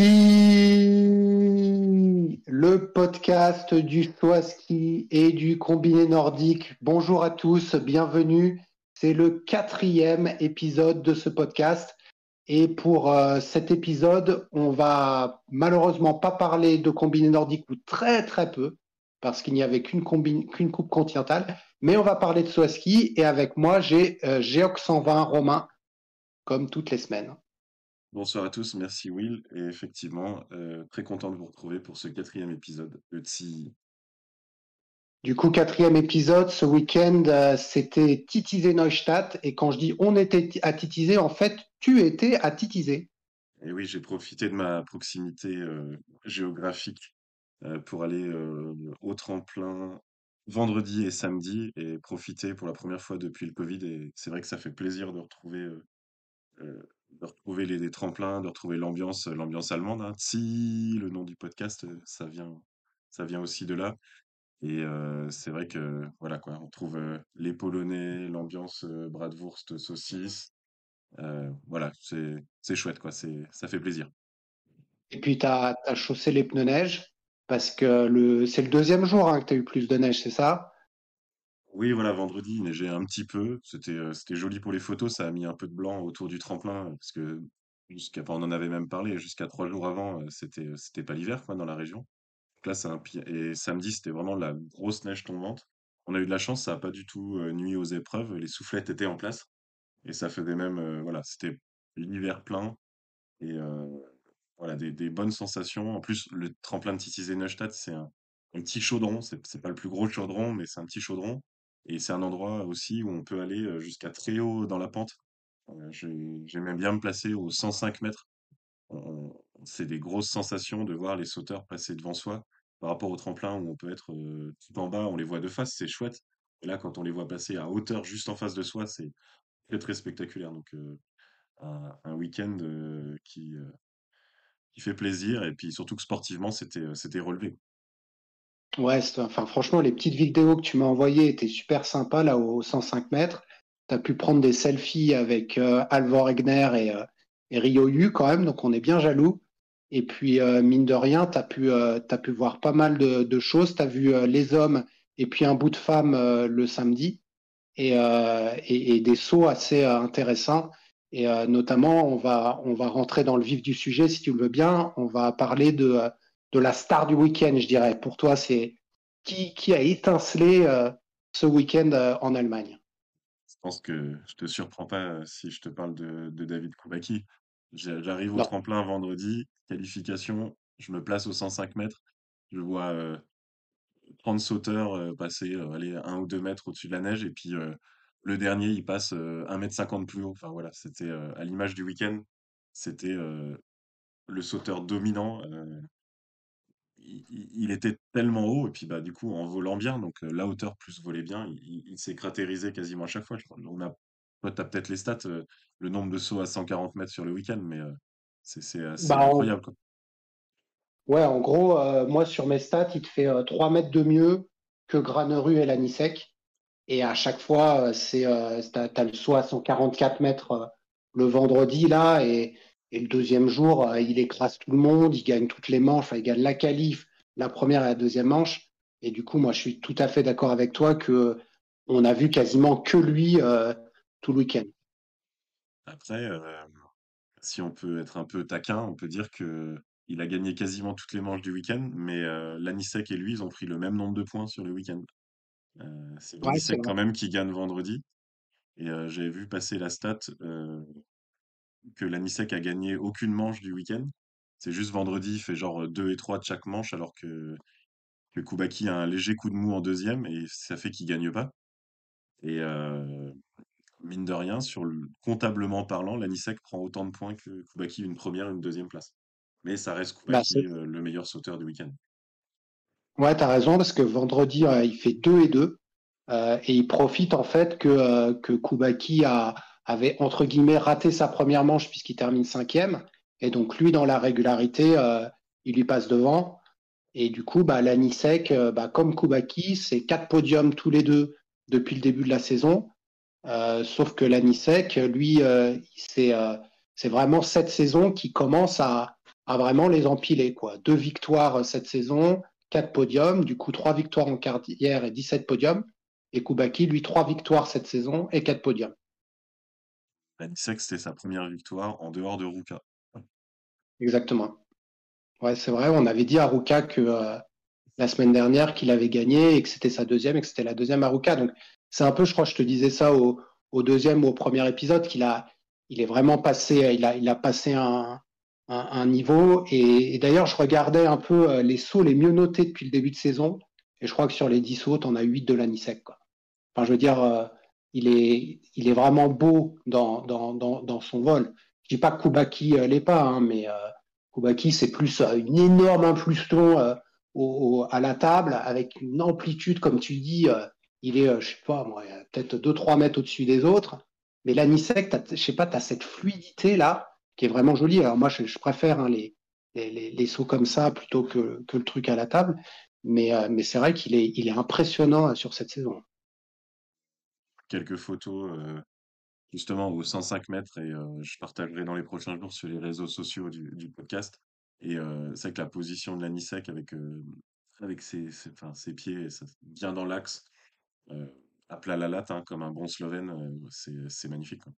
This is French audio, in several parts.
Le podcast du choix ski et du combiné nordique. Bonjour à tous, bienvenue. C'est le quatrième épisode de ce podcast. Et pour euh, cet épisode, on va malheureusement pas parler de combiné nordique ou très très peu, parce qu'il n'y avait qu'une coupe continentale, mais on va parler de saut ski. Et avec moi, j'ai euh, Géox 120 Romain, comme toutes les semaines. Bonsoir à tous, merci Will. Et effectivement, euh, très content de vous retrouver pour ce quatrième épisode de TSI. Du coup, quatrième épisode, ce week-end, euh, c'était Titizé Neustadt. Et quand je dis on était à Titizé, en fait, tu étais à Titizé. Et oui, j'ai profité de ma proximité euh, géographique pour aller au tremplin vendredi et samedi et profiter pour la première fois depuis le Covid. Et c'est vrai que ça fait plaisir de retrouver de retrouver les, tremplins, de retrouver l'ambiance, l'ambiance allemande. Hein. Si le nom du podcast, ça vient, ça vient aussi de là. Et c'est vrai que voilà quoi, on trouve les Polonais, l'ambiance bratwurst, saucisse. voilà, c'est c'est chouette quoi, c'est ça fait plaisir. Et puis tu as, chaussé les pneus neige parce que le c'est le deuxième jour hein, que tu as eu plus de neige, c'est ça? Oui, voilà, vendredi, il neigeait un petit peu. C'était euh, c'était joli pour les photos. Ça a mis un peu de blanc autour du tremplin, parce que jusqu'à, on en avait même parlé, jusqu'à trois jours avant, euh, c'était euh, pas l'hiver dans la région. Là, c'est un et samedi, c'était vraiment la grosse neige tombante. On a eu de la chance, ça a pas du tout nuit aux épreuves. Les soufflettes étaient en place et ça faisait même, voilà, c'était l'hiver plein et voilà des, bonnes sensations. En plus, le tremplin de Titisee Neustadt, c'est un, un petit chaudron. C'est c'est pas le plus gros chaudron, mais c'est un petit chaudron et c'est un endroit aussi où on peut aller jusqu'à très haut dans la pente. J'aime bien me placer aux 105 mètres. C'est des grosses sensations de voir les sauteurs passer devant soi par rapport au tremplin où on peut être tout en bas, on les voit de face, c'est chouette. Et là, quand on les voit passer à hauteur juste en face de soi, c'est très spectaculaire. Donc un, un week-end qui, qui fait plaisir et puis surtout que sportivement, c'était c'était relevé. Ouais, enfin, franchement, les petites vidéos que tu m'as envoyées étaient super sympas, là, aux 105 mètres. Tu as pu prendre des selfies avec euh, Alvor Egner et, euh, et quand même, donc on est bien jaloux. Et puis, euh, mine de rien, tu as, pu, euh, pu voir pas mal de, choses. Tu as vu les hommes et puis un bout de femme le samedi et, et, et, des sauts assez intéressants. Et notamment, on va, on va rentrer dans le vif du sujet, si tu le veux bien. On va parler de de la star du week-end, je dirais. Pour toi, c'est qui, qui a étincelé euh, ce week-end euh, en Allemagne? Je pense que je te surprends pas euh, si je te parle de, de David Koubaki. J'arrive au tremplin vendredi, qualification, je me place aux 105 mètres, je vois 30 sauteurs passer aller, un ou deux mètres au-dessus de la neige, et puis le dernier, il passe 1 mètre 50 plus haut. Enfin voilà, c'était à l'image du week-end, c'était le sauteur dominant il, était tellement haut, et puis bah, du coup, en volant bien, donc la hauteur plus voler bien, il, s'est cratérisé quasiment à chaque fois. On a, toi, tu as peut-être les stats, le nombre de sauts à 140 mètres sur le week-end, mais c'est bah, incroyable. Quoi. Ouais, en gros, moi, sur mes stats, il te fait 3 mètres de mieux que Graneru et Lanisek. Et à chaque fois, c'est tu as, le saut à 144 mètres le vendredi, là, et et le deuxième jour, euh, il écrase tout le monde, il gagne toutes les manches, enfin, il gagne la qualif, la première et la deuxième manche. Et du coup, moi, je suis tout à fait d'accord avec toi que on a vu quasiment que lui euh, tout le week-end. Après, euh, si on peut être un peu taquin, on peut dire que il a gagné quasiment toutes les manches du week-end, mais Lanisek et lui, ils ont pris le même nombre de points sur le week-end. c'est Lanisek quand même qui gagne vendredi. Et j'avais vu passer la stat que l'Anisec a gagné aucune manche du week-end. C'est juste vendredi, il fait genre 2 et 3 de chaque manche, alors que, que Koubaki a un léger coup de mou en deuxième, et ça fait qu'il gagne pas. Et euh, mine de rien, sur le, comptablement parlant, l'Anisec prend autant de points que Koubaki une première et une deuxième place. Mais ça reste bah, Koubaki euh, le meilleur sauteur du week-end. Ouais, tu as raison, parce que vendredi, euh, il fait 2 et 2. et il profite en fait que, que Koubaki a, avait entre guillemets raté sa première manche puisqu'il termine cinquième. Et donc lui, dans la régularité, euh, il lui passe devant. Et du coup, bah, l'Anisek, euh, bah, comme Koubaki, c'est quatre podiums tous les deux depuis le début de la saison. Euh, sauf que l'Anisek, lui, c'est c'est vraiment cette saison qui commence à, à vraiment les empiler. Quoi. Deux victoires cette saison, quatre podiums, du coup trois victoires en carrière et 17 podiums. Et Kubaki, lui, trois victoires cette saison et quatre podiums. Lanisek, c'était sa première victoire en dehors de Ruka. Exactement. Ouais, c'est vrai, on avait dit à Ruka que euh, la semaine dernière qu'il avait gagné et que c'était sa deuxième et que c'était la deuxième à Ruka. Donc c'est un peu, je crois, je te disais ça au, deuxième ou au premier épisode, qu'il a, il est vraiment passé, il a, il a passé un, un, niveau. Et, d'ailleurs, je regardais un peu euh, les sauts les mieux notés depuis le début de saison. Et je crois que sur les 10 sauts, on a 8 de l'anisec. Quoi. Enfin, je veux dire, euh, il, est, il est vraiment beau dans, son vol. Je dis pas que Kubaki euh, l'est pas, hein, mais Kubaki, c'est plus une énorme impulsion au, à la table avec une amplitude, comme tu dis, il est, je sais pas, peut-être 2-3 mètres au-dessus des autres. Mais l'anisec, je sais pas, tu as cette fluidité là qui est vraiment jolie. Alors moi, je, préfère hein, les, sauts comme ça plutôt que, que le truc à la table. Mais, euh, mais c'est vrai qu'il est, il est impressionnant euh, sur cette saison. Quelques photos justement au 105 mètres et je partagerai dans les prochains jours sur les réseaux sociaux du, podcast. Et c'est vrai que la position de l'anisec avec, avec ses, enfin, ses pieds bien dans l'axe, à plat la latte, hein, comme un bon Slovène, c'est magnifique. Quoi.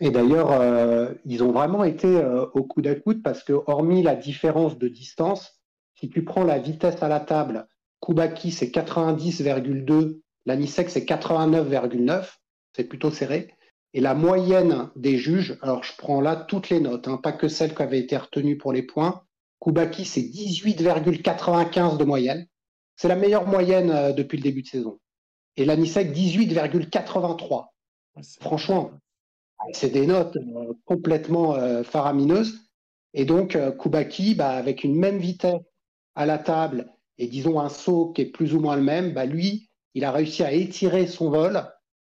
Et d'ailleurs, ils ont vraiment été au coude à coude parce que, hormis la différence de distance, si tu prends la vitesse à la table, Kubaki c'est 90,2, l'Anisec c'est 89,9, c'est plutôt serré. Et la moyenne des juges, alors je prends là toutes les notes, hein, pas que celles qui avaient été retenues pour les points. Kubaki c'est 18,95 de moyenne. C'est la meilleure moyenne euh, depuis le début de saison. Et l'Anisec 18,83. Franchement, c'est des notes euh, complètement euh, faramineuses. Et donc, Kubaki, bah, avec une même vitesse à la table et disons un saut qui est plus ou moins le même, bah, lui, il a réussi à étirer son vol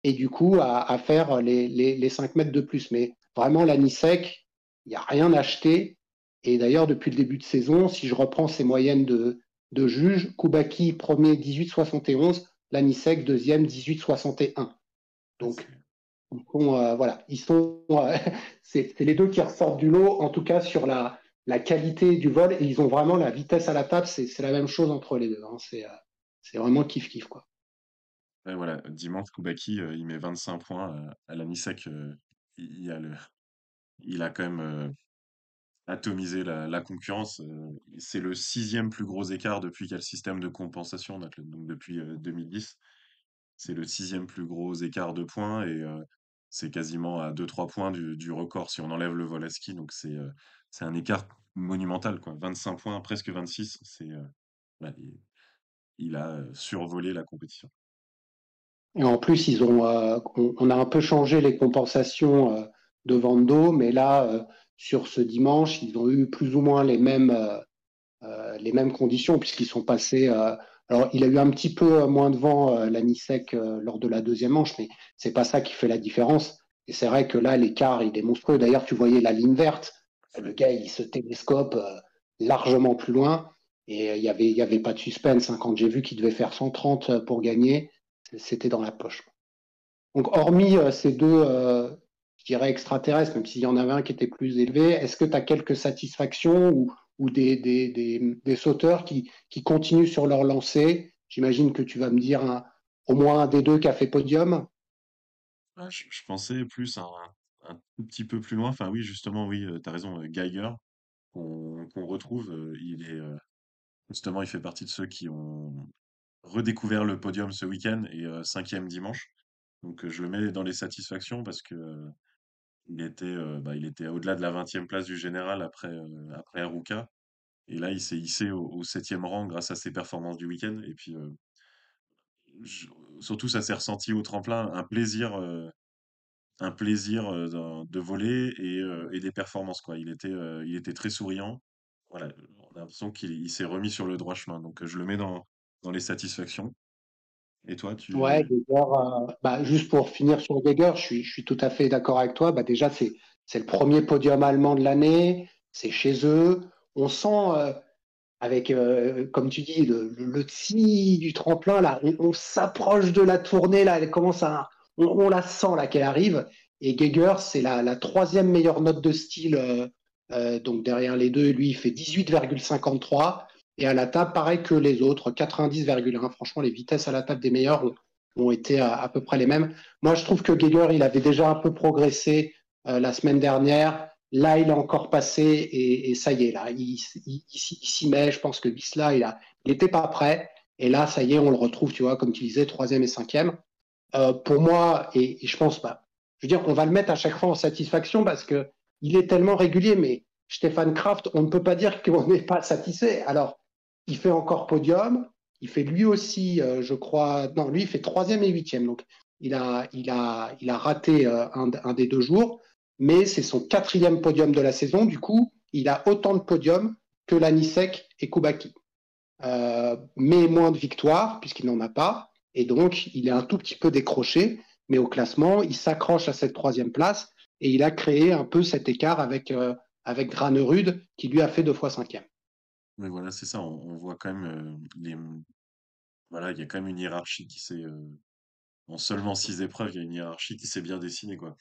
et du coup à, faire les, les, 5 mètres de plus. Mais vraiment, l'anisec, il n'y a rien acheté. Et d'ailleurs, depuis le début de saison, si je reprends ces moyennes de, juges, Kubaki premier 18,71, l'anisec deuxième 18,61. Donc, euh, voilà, ils sont, euh, c'est les deux qui ressortent du lot, en tout cas sur la, qualité du vol, et ils ont vraiment la vitesse à la table, c'est la même chose entre les deux. Hein. C'est euh, vraiment kiff kiff voilà, dimanche, Koubaki, il met 25 points à la a le, il a quand même atomisé la, concurrence. c'est le sixième plus gros écart depuis qu'il y a le système de compensation, depuis 2010. C'est le sixième plus gros écart de points et c'est quasiment à 2-3 points du, record si on enlève le vol à ski. Donc c'est un écart monumental. Quoi. 25 points, presque 26. C'est, il, a survolé la compétition. Et en plus, ils ont, on, a un peu changé les compensations de Vando, mais là, sur ce dimanche, ils ont eu plus ou moins les mêmes, les mêmes conditions puisqu'ils sont passés alors, il a eu un petit peu euh, moins de vent, euh, l'Anisec, euh, lors de la deuxième manche, mais c'est pas ça qui fait la différence. Et c'est vrai que là, l'écart, il est monstrueux. D'ailleurs, tu voyais la ligne verte. Le gars, il se télescope largement plus loin. Et il n'y avait, y avait pas de suspense. Hein. Quand j'ai vu qu'il devait faire 130 pour gagner, c'était dans la poche. Donc, hormis ces deux, je dirais, extraterrestres, même s'il y en avait un qui était plus élevé, est-ce que tu as quelques satisfactions ou, des, sauteurs qui, continuent sur leur lancée? J'imagine que tu vas me dire un, au moins un des deux qui a fait podium. Ah, je, pensais plus un, petit peu plus loin. Enfin oui, justement, oui, euh, tu as raison, euh, Geiger, qu'on retrouve, euh, il est justement, il fait partie de ceux qui ont redécouvert le podium ce week-end et cinquième dimanche. Donc je le mets dans les satisfactions parce que il était, euh, bah, était au-delà de la 20e place du général après, euh, après Aruka. Et là, il s'est hissé au, 7e rang grâce à ses performances du week-end. Et puis, euh, surtout, ça s'est ressenti au tremplin, un plaisir, un plaisir de voler et, des performances. Quoi. Il, était, il était très souriant. Voilà, on a l'impression qu'il s'est remis sur le droit chemin. Donc, je le mets dans, dans les satisfactions. Et toi, tu... Ouais, euh, bah, juste pour finir sur Geiger, je suis, tout à fait d'accord avec toi. Bah, déjà, c'est, c'est le premier podium allemand de l'année, c'est chez eux. On sent, euh, avec, euh, comme tu dis, le, le, du tremplin, là, on, s'approche de la tournée, là, elle commence à, on, la sent, là, qu'elle arrive. Et Geiger, c'est la, la, troisième meilleure note de style donc derrière les deux, lui, il fait 18,53. Et à la table, pareil que les autres, 90,1. Franchement, les vitesses à la table des meilleurs ont, été à, peu près les mêmes. Moi, je trouve que Geiger, il avait déjà un peu progressé euh, la semaine dernière. Là, il a encore passé et, ça y est, là, il, s'y met. Je pense que Bisla, il n'était pas prêt. Et là, ça y est, on le retrouve, tu vois, comme tu disais, troisième et cinquième. Euh, pour moi, et, et je pense bah, je veux dire, on va le mettre à chaque fois en satisfaction parce que il est tellement régulier, mais Stéphane Kraft, on ne peut pas dire qu'on n'est pas satisfait. Alors, il fait encore podium, il fait lui aussi, euh, je crois, non, lui, il fait troisième et huitième. Donc, il a, il a, il a raté euh, un, des deux jours, mais c'est son quatrième podium de la saison. Du coup, il a autant de podiums que Lanisek et Koubaki. Euh, mais moins de victoires, puisqu'il n'en a pas. Et donc, il est un tout petit peu décroché, mais au classement, il s'accroche à cette troisième place et il a créé un peu cet écart avec, avec Granerud qui lui a fait deux fois cinquième. Mais voilà, c'est ça, on, voit quand même euh, les... Voilà, il y a quand même une hiérarchie qui s'est... Euh, en seulement six épreuves, il y a une hiérarchie qui s'est bien dessinée, quoi.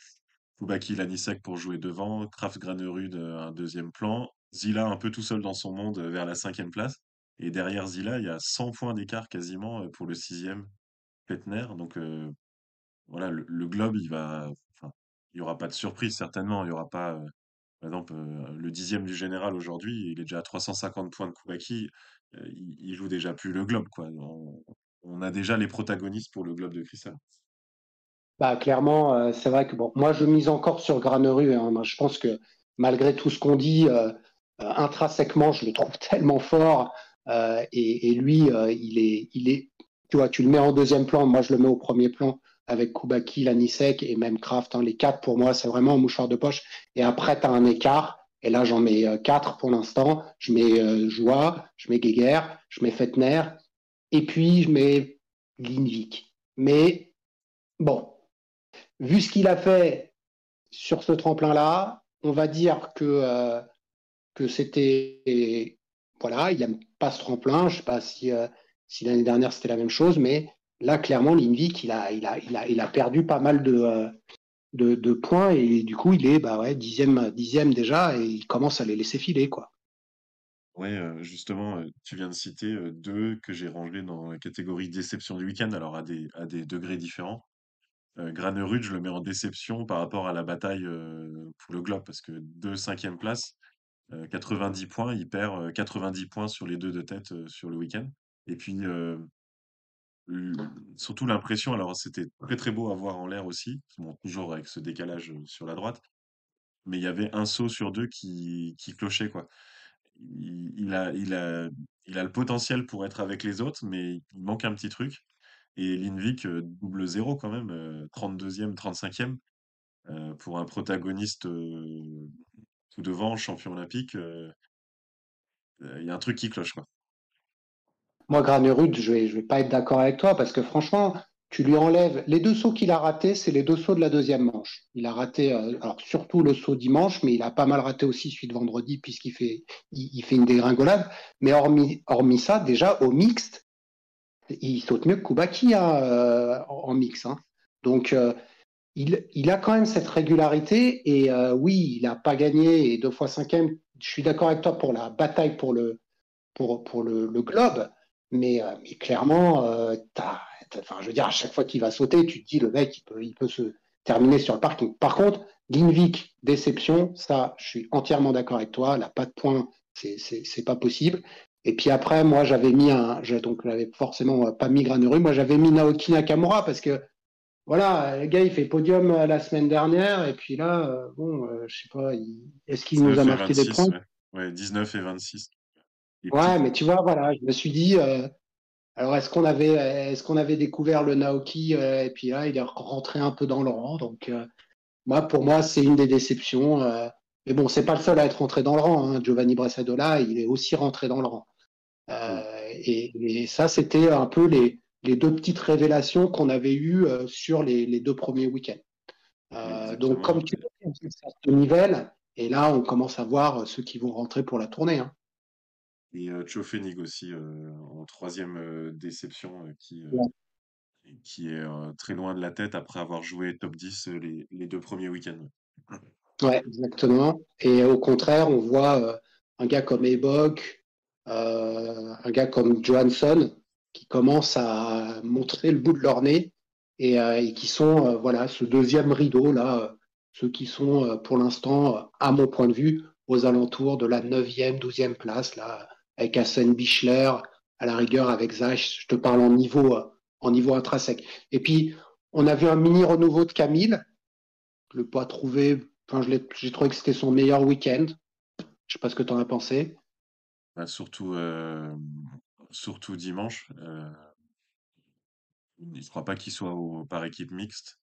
Foubaki Lanisek pour jouer devant, Kraft Granerud un deuxième plan, Zila un peu tout seul dans son monde vers la cinquième place. Et derrière Zila, il y a 100 points d'écart quasiment pour le sixième, Petner. Donc euh, voilà, le, globe, il va, il y aura pas de surprise certainement. Il y aura pas, euh, par exemple, euh, le dixième du général aujourd'hui, il est déjà à 350 points de Koubaki. il, il, joue déjà plus le globe, quoi. On, a déjà les protagonistes pour le globe de Cristal. Bah clairement, c'est vrai que bon, moi je mise encore sur Graneru. Hein. Je pense que malgré tout ce qu'on dit, intrinsèquement, je le trouve tellement fort. Euh, et, lui, euh, il est, il est, tu vois, tu le mets en deuxième plan. Moi, je le mets au premier plan avec Kubaki, Lanisek et même Kraft. Hein. Les quatre, pour moi, c'est vraiment un mouchoir de poche. Et après, tu as un écart. Et là, j'en mets euh, quatre pour l'instant. Je mets euh, Joie, je mets Geiger, je mets Fettner. Et puis, je mets Lindvik. Mais bon, vu ce qu'il a fait sur ce tremplin-là, on va dire que, euh, que c'était voilà, il n'aime pas ce tremplin. Je ne sais pas si, si l'année dernière c'était la même chose, mais là, clairement, Lindvik, il a, il, a, il, a, il a perdu pas mal de, euh, de, de, points et du coup, il est bah ouais, dixième, dixième déjà et il commence à les laisser filer. quoi. Oui, euh, justement, tu viens de citer deux que j'ai rangés dans la catégorie déception du week-end, alors à des, à des degrés différents. Euh, Granerud, je le mets en déception par rapport à la bataille pour le Globe, parce que deux cinquième place, 90 euh, points, il perd 90 euh, points sur les deux de tête euh, sur le week-end. Et puis, surtout l'impression, alors c'était très très beau à voir en l'air aussi, bon, toujours avec ce décalage sur la droite, mais il y avait un saut sur deux qui, clochait, quoi. Il, a, il, a, il a le potentiel pour être avec les autres, mais il manque un petit truc. Et Linvik, double zéro quand même, 32e, 35e, pour un protagoniste tout devant, champion olympique, euh, euh, il y a un truc qui cloche. Quoi. Moi, Granerud, je vais, je vais pas être d'accord avec toi parce que franchement, tu lui enlèves les deux sauts qu'il a ratés, c'est les deux sauts de la deuxième manche. Il a raté, euh, alors surtout le saut dimanche, mais il a pas mal raté aussi celui de vendredi puisqu'il fait, il, fait une dégringolade. Mais hormis, hormis ça, déjà au mixte, il saute mieux que Koubaki hein, euh, en, mix. Hein. Donc euh, il, il, a quand même cette régularité et oui, il n'a pas gagné et deux fois cinquième. Je suis d'accord avec toi pour la bataille pour le, pour, pour le globe, mais, euh, mais clairement, euh, enfin, je veux dire, à chaque fois qu'il va sauter, tu te dis le mec, il peut, il peut se terminer sur le parking. Par contre, Linvik, déception, ça, je suis entièrement d'accord avec toi. La pas de points, c'est, pas possible. Et puis après, moi, j'avais mis un, donc, j'avais forcément pas mis Graneru, moi, j'avais mis Naoki Nakamura parce que voilà, le gars, il fait podium euh, la semaine dernière, et puis là, euh, bon, euh, je sais pas, est-ce qu'il nous a marqué 26, des points? ouais. ouais. 19 et 26. Ouais, mais tu vois, voilà, je me suis dit, euh, alors est-ce qu'on avait, est-ce qu'on avait découvert le Naoki, euh, et puis là, il est rentré un peu dans le rang, donc moi, pour moi, c'est une des déceptions. mais bon, c'est pas le seul à être rentré dans le rang. Hein. Giovanni Bressadola, il est aussi rentré dans le rang. Et, et, ça, c'était un peu les les deux petites révélations qu'on avait eues euh, sur les, les, deux premiers week-ends. Euh, donc, comme tu dis, ça se nivelle, et là, on commence à voir euh, ceux qui vont rentrer pour la tournée. Hein. Et Chofenig aussi, en troisième déception, qui, ouais. qui est très loin de la tête après avoir joué top 10 les, les deux premiers week-ends. Ouais, exactement. Et au contraire, on voit un gars comme Ebok, euh, un gars comme Johansson, qui commencent à montrer le bout de leur nez et, euh, et qui sont, euh, voilà, ce deuxième rideau là, ceux qui sont pour l'instant, à mon point de vue, aux alentours de la neuvième, douzième place là, avec Hassan Bichler, à la rigueur avec Zach. Je te parle en niveau, en niveau intrinsèque. Et puis, on a vu un mini renouveau de Camille. Je l'ai pas trouvé. Enfin, j'ai trouvé que c'était son meilleur week-end. Je sais pas ce que tu en as pensé. Bah, surtout, euh, surtout dimanche. Euh, je ne crois pas qu'il soit au- par équipe mixte.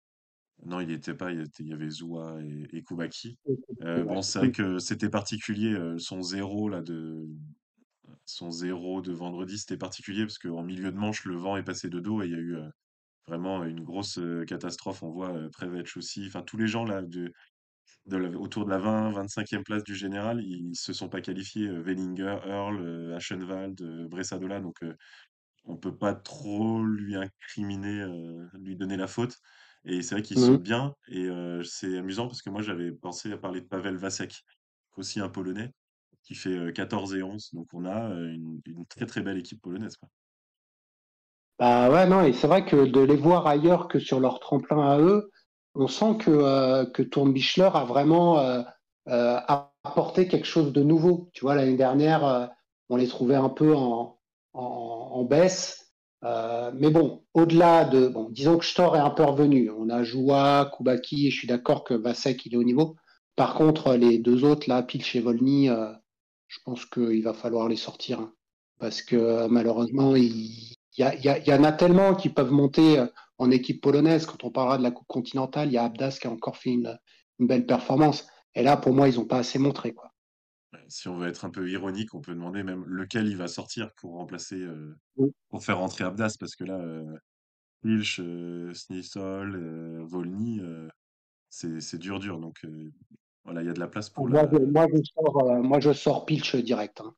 Non, il n'y était pas. Il, était- il y avait Zoua et, et Koubaki. Euh, bon, c'est vrai que c'était particulier. euh, son zéro là de son zéro de vendredi, c'était particulier parce qu'en milieu de manche, le vent est passé de dos et il y a eu euh, vraiment une grosse euh, catastrophe. On voit euh, Prevec aussi. Enfin, tous les gens là de, de la- autour de la 20, 25e place du général, ils se sont pas qualifiés. Wellinger, Earl, Aschenwald, Bressadola. Donc, on peut pas trop lui incriminer, euh, lui donner la faute. Et c'est vrai qu'il Mhm. saute bien. Et euh, c'est amusant parce que moi, j'avais pensé à parler de Pavel Vasek, aussi un Polonais, qui fait euh, 14 et 11. Donc, on a une, très très belle équipe polonaise, quoi. Bah ouais, non, et c'est vrai que de les voir ailleurs que sur leur tremplin à eux, on sent que, euh, que Tourne-Bichler a vraiment apporté quelque chose de nouveau. Tu vois, l'année dernière, on les trouvait un peu en, en, baisse. Mais bon, au-delà de. Bon, disons que Stor est un peu revenu. On a Joua, Koubaki, et je suis d'accord que Vasek, il est au niveau. Par contre, les deux autres, là, Pilch et Volny, je pense qu'il va falloir les sortir. hein. parce que euh, malheureusement, il y, a, il, y a, il y en a tellement qui peuvent monter euh, en équipe polonaise. Quand on parlera de la Coupe continentale, il y a Abdas qui a encore fait une, une belle performance. Et là, pour moi, ils n'ont pas assez montré. Quoi. Si on veut être un peu ironique, on peut demander même lequel il va sortir pour remplacer, euh, Oui. pour faire rentrer Abdas, parce que là, euh, euh, euh, Volny, c'est dur dur. Donc voilà, il y a de la place pour Moi, la. je, moi, je sors, euh, moi, je sors Pilch direct. hein.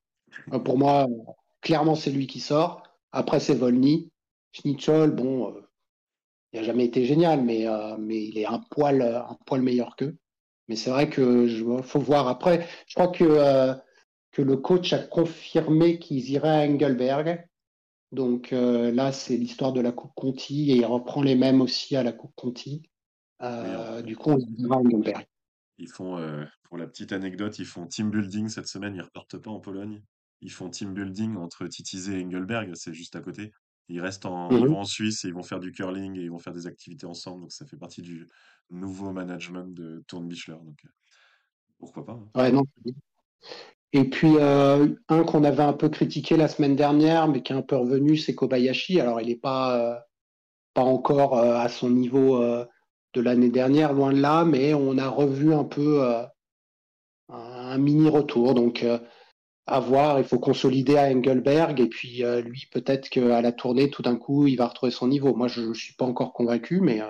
Euh, Pour moi, euh, clairement, c'est lui qui sort. Après, c'est Volny. Schnitzel, bon, euh, il n'a jamais été génial, mais, mais il est un poil, un poil meilleur qu'eux. Mais c'est vrai que je faut voir après. Je crois que, que le coach a confirmé qu'ils iraient à Engelberg. Donc là, c'est l'histoire de la Coupe Conti et il reprend les mêmes aussi à la Coupe Conti. Du coup, on verra à Engelberg. Ils font, euh, pour la petite anecdote, ils font team building cette semaine, ils repartent pas en Pologne. Ils font team building entre Titizé et Engelberg, c'est juste à côté. Ils restent en, ils Mhm. vont en Suisse et ils vont faire du curling et ils vont faire des activités ensemble. Donc ça fait partie du nouveau management de Bichler. Donc euh, pourquoi pas. hein. Ouais, non. Et puis, euh, un qu'on avait un peu critiqué la semaine dernière, mais qui est un peu revenu, c'est Kobayashi. Alors, il n'est pas, euh, pas encore euh, à son niveau de l'année dernière, loin de là, mais on a revu un peu euh, un mini retour. Donc, euh, à voir, il faut consolider à Engelberg. Et puis, euh, lui, peut-être qu'à la tournée, tout d'un coup, il va retrouver son niveau. Moi, je ne suis pas encore convaincu, mais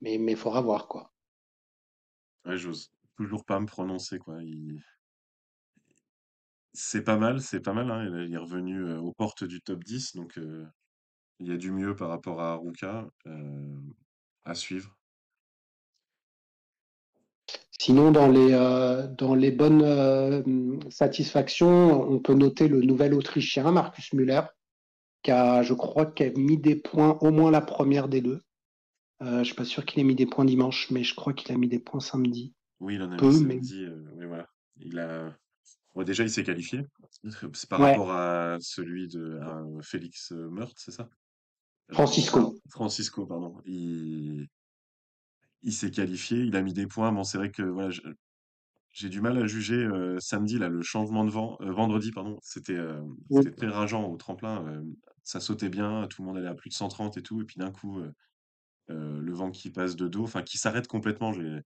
mais mais faudra voir, quoi. J'ose toujours pas me prononcer, quoi. C'est pas mal, c'est pas mal, hein. Il est revenu aux portes du top 10, donc il y a du mieux par rapport à Haruka euh, à suivre. Sinon, dans les, euh, dans les bonnes euh, satisfactions, on peut noter le nouvel Autrichien, Marcus Müller, qui a, je crois, qui a mis des points au moins la première des deux. Euh, je suis pas sûr qu'il ait mis des points dimanche, mais je crois qu'il a mis des points samedi. Oui, il en a Peu, mis samedi, oui, voilà. Il a... Bon, déjà, il s'est qualifié. C'est par ouais, rapport à celui de à Félix Meurthe, c'est ça? Francisco. Francisco, pardon. Il, il s'est qualifié, il a mis des points. Bon, c'est vrai que voilà, je- j'ai du mal à juger euh, samedi, là, le changement de vent, euh, vendredi, pardon, c'était euh, c'était très rageant au tremplin. euh, ça sautait bien, tout le monde allait à plus de 130 et tout, et puis d'un coup, euh, euh, le vent qui passe de dos, enfin qui s'arrête complètement. J'ai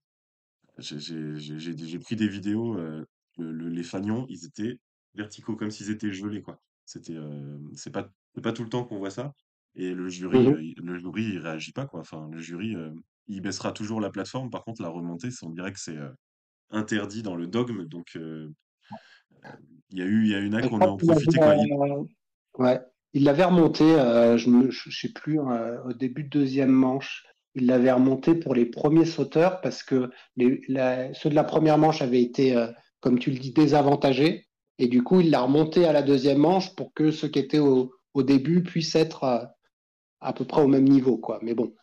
j'ai j'ai- j'ai- j'ai- j'ai pris des vidéos, euh, le- le- les fanions, ils étaient verticaux, comme s'ils étaient gelés, quoi. C'était, euh, c'est pas, c'est pas tout le temps qu'on voit ça. Et le jury, Mhm. euh, il- le jury, il réagit pas, quoi. Enfin, le jury, euh, il baissera toujours la plateforme. Par contre, la remontée, on dirait que c'est euh, interdit dans le dogme. Donc, il y a eu, il y a une qu'on a en profité, quoi. Il- ouais, il l'avait remonté, je ne sais plus, au début de deuxième manche. il l'avait remonté pour les premiers sauteurs parce que les, la- ceux de la première manche avaient été, comme tu le dis, désavantagés. Et du coup, il l'a remonté à la deuxième manche pour que ceux qui étaient au, au début puissent être à peu près au même niveau, quoi. Mais bon,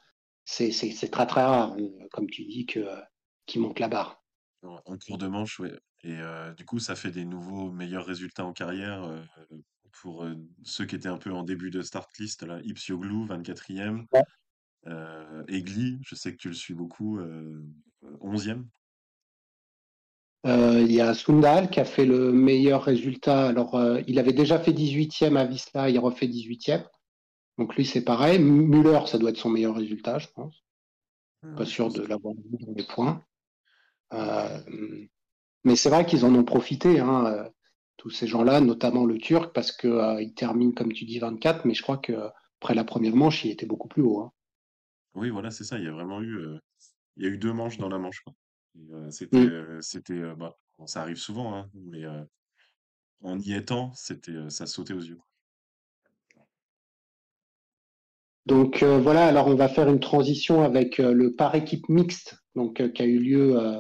c'est très très rare, hein, comme tu dis, que, qu'il monte la barre. En en cours de manche, ouais. Et euh, du coup, ça fait des nouveaux meilleurs résultats en carrière euh, pour euh, ceux qui étaient un peu en début de start list, là. Ipsioglou, 24e. Ouais. Egli, je sais que tu le suis beaucoup, euh, 11e. Euh, il y a Sundal qui a fait le meilleur résultat. Alors, il avait déjà fait 18e à Visla, il refait 18e. Donc lui, c'est pareil. Müller, ça doit être son meilleur résultat, je pense. Pas Euh, je sûr de l'avoir vu dans les points. Euh, mais c'est vrai qu'ils en ont profité, hein, euh, tous ces gens-là, notamment le Turc, parce que euh, termine, comme tu dis, 24, mais je crois que après la première manche, il était beaucoup plus haut. hein. Oui, voilà, c'est ça. Il y a vraiment eu, euh, il y a eu deux manches dans la manche, quoi. Et, euh, c'était, Mm. euh, c'était, euh, bah, bon, ça arrive souvent, hein, mais euh, en y étant, c'était, euh, ça sautait aux yeux. Donc euh, voilà, alors on va faire une transition avec euh, le par équipe mixte, donc euh, qui a eu lieu euh,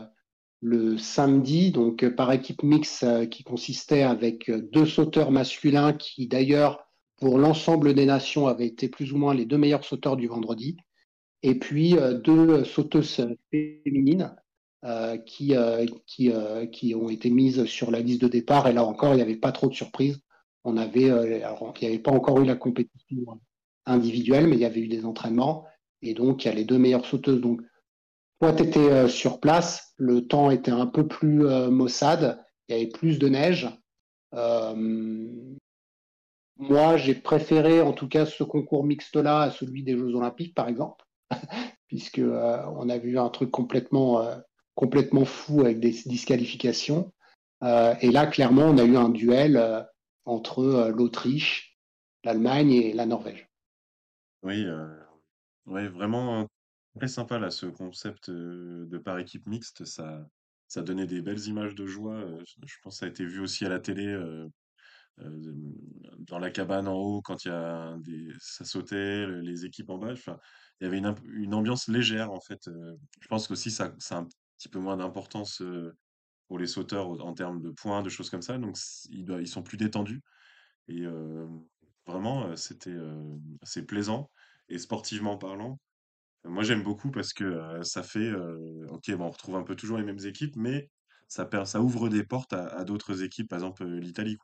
le samedi, donc par équipe mixte qui consistait avec deux sauteurs masculins qui d'ailleurs pour l'ensemble des nations avaient été plus ou moins les deux meilleurs sauteurs du vendredi, et puis deux sauteuses féminines qui, qui, qui ont été mises sur la liste de départ. Et là encore, il n'y avait pas trop de surprises. On avait, il n'y avait pas encore eu la compétition individuelle, mais il y avait eu des entraînements. Et donc, il y a les deux meilleures sauteuses. Donc, toi, tu étais euh, sur place. Le temps était un peu plus euh, maussade. Il y avait plus de neige. Euh, moi, j'ai préféré, en tout cas, ce concours mixte-là à celui des Jeux Olympiques, par exemple, puisque on a vu un truc complètement, complètement fou avec des disqualifications. Et là, clairement, on a eu un duel entre l'Autriche, l'Allemagne et la Norvège. Oui, euh, ouais, vraiment très sympa là, ce concept de par équipe mixte. Ça, ça donnait des belles images de joie. je je pense ça a été vu aussi à la télé. dans la cabane en haut quand il y a des ça sautait, le- les équipes en bas. Enfin, il y avait une, ambiance légère en fait. je pense qu'aussi ça, ça a un petit peu moins d'importance pour les sauteurs au- en termes de points, de choses comme ça. Donc ils, sont plus détendus et vraiment euh, c'était euh, c'est plaisant et sportivement parlant. Moi j'aime beaucoup parce que euh, ça fait euh, ok bon on retrouve un peu toujours les mêmes équipes mais ça, ça ouvre des portes à, d'autres équipes, par exemple euh, l'Italie.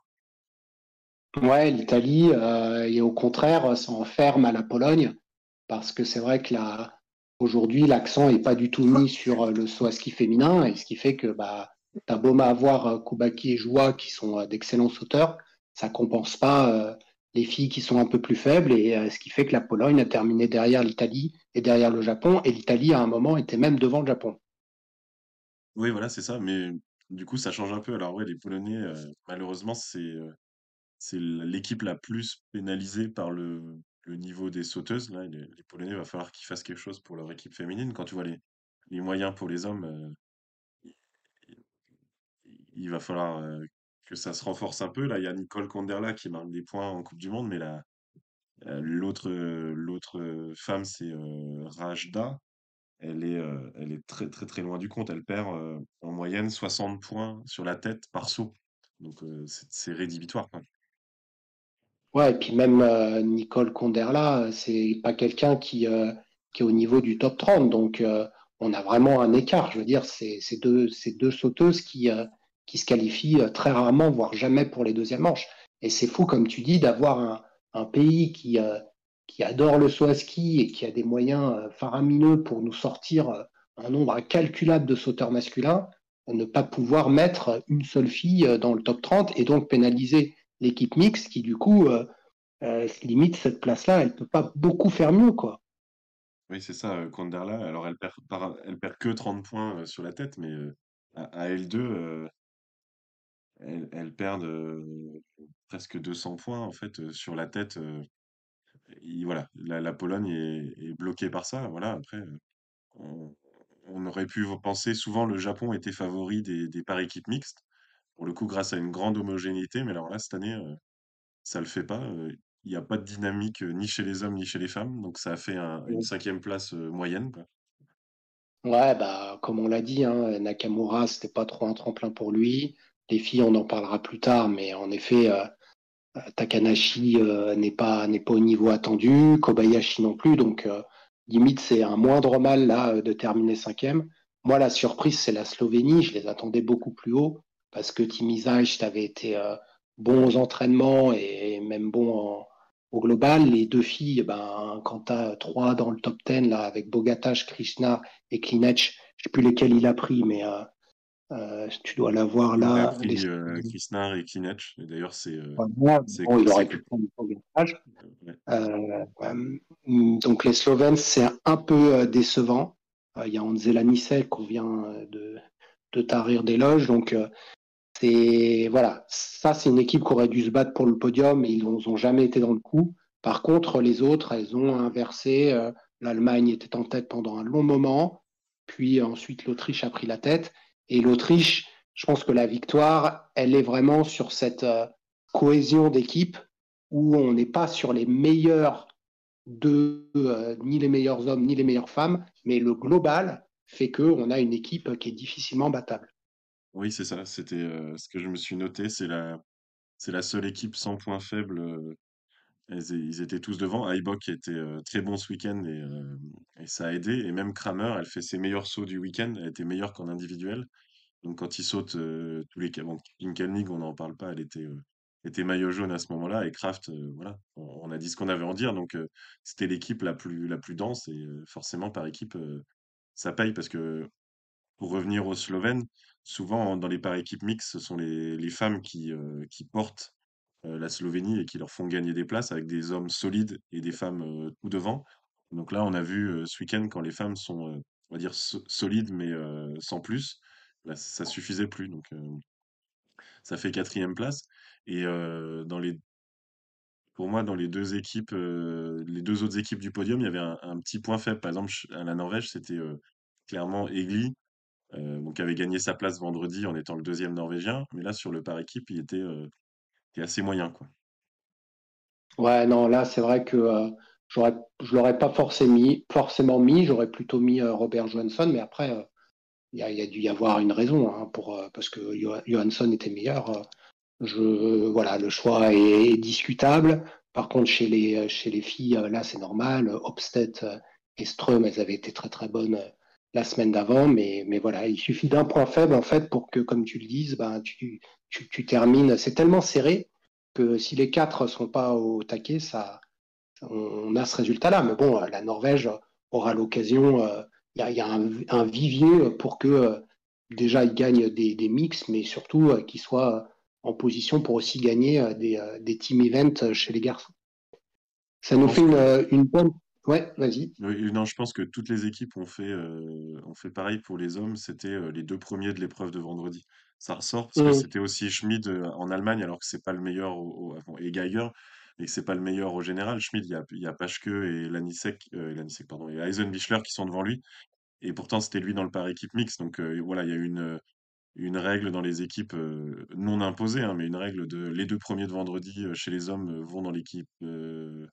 Ouais, l'Italie, euh, et au contraire, s'en ferme à la Pologne, parce que c'est vrai que là, aujourd'hui, l'accent n'est pas du tout mis sur euh, le saut à ski féminin, et ce qui fait que bah, t'as beau avoir euh, Koubaki et Joua qui sont euh, d'excellents sauteurs, ça compense pas euh, les filles qui sont un peu plus faibles, et euh, ce qui fait que la Pologne a terminé derrière l'Italie et derrière le Japon, et l'Italie, à un moment, était même devant le Japon. Oui, voilà, c'est ça. Mais du coup, ça change un peu. Alors, ouais, les Polonais, euh, malheureusement, c'est euh, l'équipe la plus pénalisée par le, niveau des sauteuses. Là, les, Polonais, il va falloir qu'ils fassent quelque chose pour leur équipe féminine. Quand tu vois les, les moyens pour les hommes, il, va falloir que ça se renforce un peu. Là, il y a Nicole Konderla qui marque des points en Coupe du Monde, mais là, euh, l'autre euh, l'autre euh, femme, c'est Rajda. Elle est, elle est très très très loin du compte. Elle perd en moyenne 60 points sur la tête par saut. Donc c'est rédhibitoire. quoi. Ouais, et puis même euh, Nicole Conderla, c'est pas quelqu'un qui, qui est au niveau du top 30. Donc, on a vraiment un écart. Je veux dire, c'est deux, c'est deux sauteuses qui, qui se qualifient euh, très rarement, voire jamais pour les deuxièmes manches. Et c'est fou, comme tu dis, d'avoir un, pays qui, euh, qui adore le saut à ski et qui a des moyens euh, faramineux pour nous sortir un nombre incalculable de sauteurs masculins, ne pas pouvoir mettre une seule fille dans le top 30 et donc pénaliser l'équipe mixte qui, du coup, limite cette place-là, elle peut pas beaucoup faire mieux, quoi. Oui, c'est ça, Konderla. Alors elle perd, elle perd que 30 points sur la tête, mais à L2, euh, elle, elle perd euh, presque 200 points en fait euh, sur la tête. euh, voilà, la, la Pologne est, est bloquée par ça. Voilà, après, euh, on, on aurait pu penser souvent le Japon était favori des, des par équipes mixtes. Pour le coup, grâce à une grande homogénéité, mais alors là, cette année, euh, ça le fait pas. euh, il y a pas de dynamique, ni chez les hommes ni chez les femmes, donc ça a fait un une cinquième place, moyenne, quoi. Ouais, bah, comme on l'a dit, hein, Nakamura, c'était pas trop un tremplin pour lui. Les filles, on en parlera plus tard, mais en effet, euh, Takanashi euh, n'est pas n'est pas au niveau attendu, Kobayashi non plus, donc euh, limite c'est un moindre mal là de terminer cinquième. Moi, la surprise, c'est la Slovénie. Je les attendais beaucoup plus haut parce que Timizaïch avait été bon aux entraînements et même bon au global, les deux filles, ben, quand tu trois dans le top 10, là, avec Bogatash, Krishna et Klinech, je ne sais plus lesquels il a pris, mais euh, euh, tu dois l'avoir là. Pris les... euh, Krishna et Klinech, et d'ailleurs, c'est. Euh, bon, il aurait pu prendre Bogatash. Ouais. donc, les Slovènes, c'est un peu décevant. Il y a Anzela Nissel qu'on vient de, de tarir des loges, donc c'est voilà, ça c'est une équipe qui aurait dû se battre pour le podium, mais ils n'ont jamais été dans le coup. Par contre, les autres, elles ont inversé. Euh, L'Allemagne était en tête pendant un long moment, puis ensuite l'Autriche a pris la tête. Et l'Autriche, je pense que la victoire, elle est vraiment sur cette euh, cohésion d'équipe où on n'est pas sur les meilleurs de euh, ni les meilleurs hommes ni les meilleures femmes, mais le global fait qu'on a une équipe qui est difficilement battable. Oui, c'est ça, c'était, heu, ce que je me suis noté, c'est la c'est la seule équipe sans point faible, ils étaient tous devant. Haibok était, heu, très bon ce week-end et hem et ça a aidé. Et même Kramer, elle fait ses meilleurs sauts du week-end, elle était meilleure qu'en individuel. Donc quand il saute, heu, tous les bon, Kinkelnig, on n'en parle pas, elle était, heu, était maillot jaune à ce moment-là. Et Kraft, voilà, on a dit ce qu'on avait à en dire. Donc c'était l'équipe la plus dense. Et forcément par équipe, ça paye. Parce que pour revenir aux Slovènes, souvent dans les par équipes mixtes, ce sont les, femmes qui, euh, portent euh, la Slovénie et qui leur font gagner des places avec des hommes solides et des femmes euh, tout devant. Donc là, on a vu euh, ce week-end quand les femmes sont, euh, on va dire, so- solides mais euh, sans plus, là, ça suffisait plus. Donc euh, ça fait quatrième place. Et euh, pour moi, dans les deux équipes, euh, les deux autres équipes du podium, il y avait un, petit point faible. Par exemple, à la Norvège, c'était euh, clairement Egli euh, donc avait gagné sa place vendredi en étant le deuxième norvégien, mais là sur le par équipe, il était, était assez moyen quoi. Ouais, non, là, c'est vrai que euh, j'aurais, je l'aurais pas forcément mis, forcément mis, j'aurais plutôt mis euh, Robert Johansson, mais après, euh, il y, a, dû y avoir une raison hein, pour, parce que Johansson était meilleur. Je, voilà, le choix est, est, discutable. Par contre, chez les, chez les filles, là, c'est normal. Hopstead et Ström, elles avaient été très très bonnes la semaine d'avant, mais, mais voilà, il suffit d'un point faible en fait pour que, comme tu le dises, ben, tu, tu, tu termines. C'est tellement serré que si les quatre sont pas au taquet, ça, on a ce résultat-là. Mais bon, la Norvège aura l'occasion. Il euh, y, y, a un, un, vivier pour que euh, déjà ils gagnent des, des mix, mais surtout euh, qu'ils soient en position pour aussi gagner des, des team events chez les garçons. Ça nous fait une, une bonne Ouais, vas-y. Oui, non, je pense que toutes les équipes ont fait, euh, ont fait pareil pour les hommes. C'était euh, les deux premiers de l'épreuve de vendredi. Ça ressort parce que Mmh. c'était aussi Schmid euh, en Allemagne, alors que c'est pas le meilleur au, au- bon, et Geiger, et que c'est pas le meilleur au général. Schmid, il y a, il y a Paschke et Lanisek, euh, et Lanisek, pardon, et Eisenbichler qui sont devant lui. Et pourtant, c'était lui dans le par équipe mix. Donc euh, voilà, il y a une, une règle dans les équipes euh, non imposée, hein, mais une règle de les deux premiers de vendredi euh, chez les hommes euh, vont dans l'équipe euh,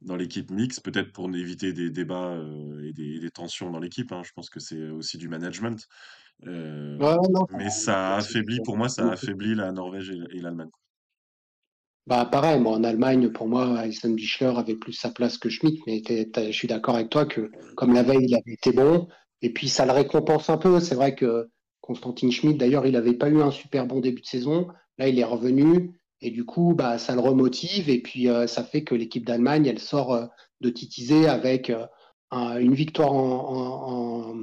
dans l'équipe mixte, peut-être pour éviter des débats euh, et, des, tensions dans l'équipe. Hein. Je pense que c'est aussi du management. Euh, ouais, non, mais ça a affaibli, pour moi, ça a affaibli la Norvège et, et l'Allemagne. Bah pareil, moi en Allemagne, pour moi, Eisenbichler avait plus sa place que Schmidt, mais je suis d'accord avec toi que comme la veille, il avait été bon, et puis ça le récompense un peu. C'est vrai que Constantin Schmidt, d'ailleurs, il n'avait pas eu un super bon début de saison. Là, il est revenu, et du coup, bah, ça le remotive, et puis euh, ça fait que l'équipe d'Allemagne, elle sort euh, de titiser avec euh, un, une victoire en,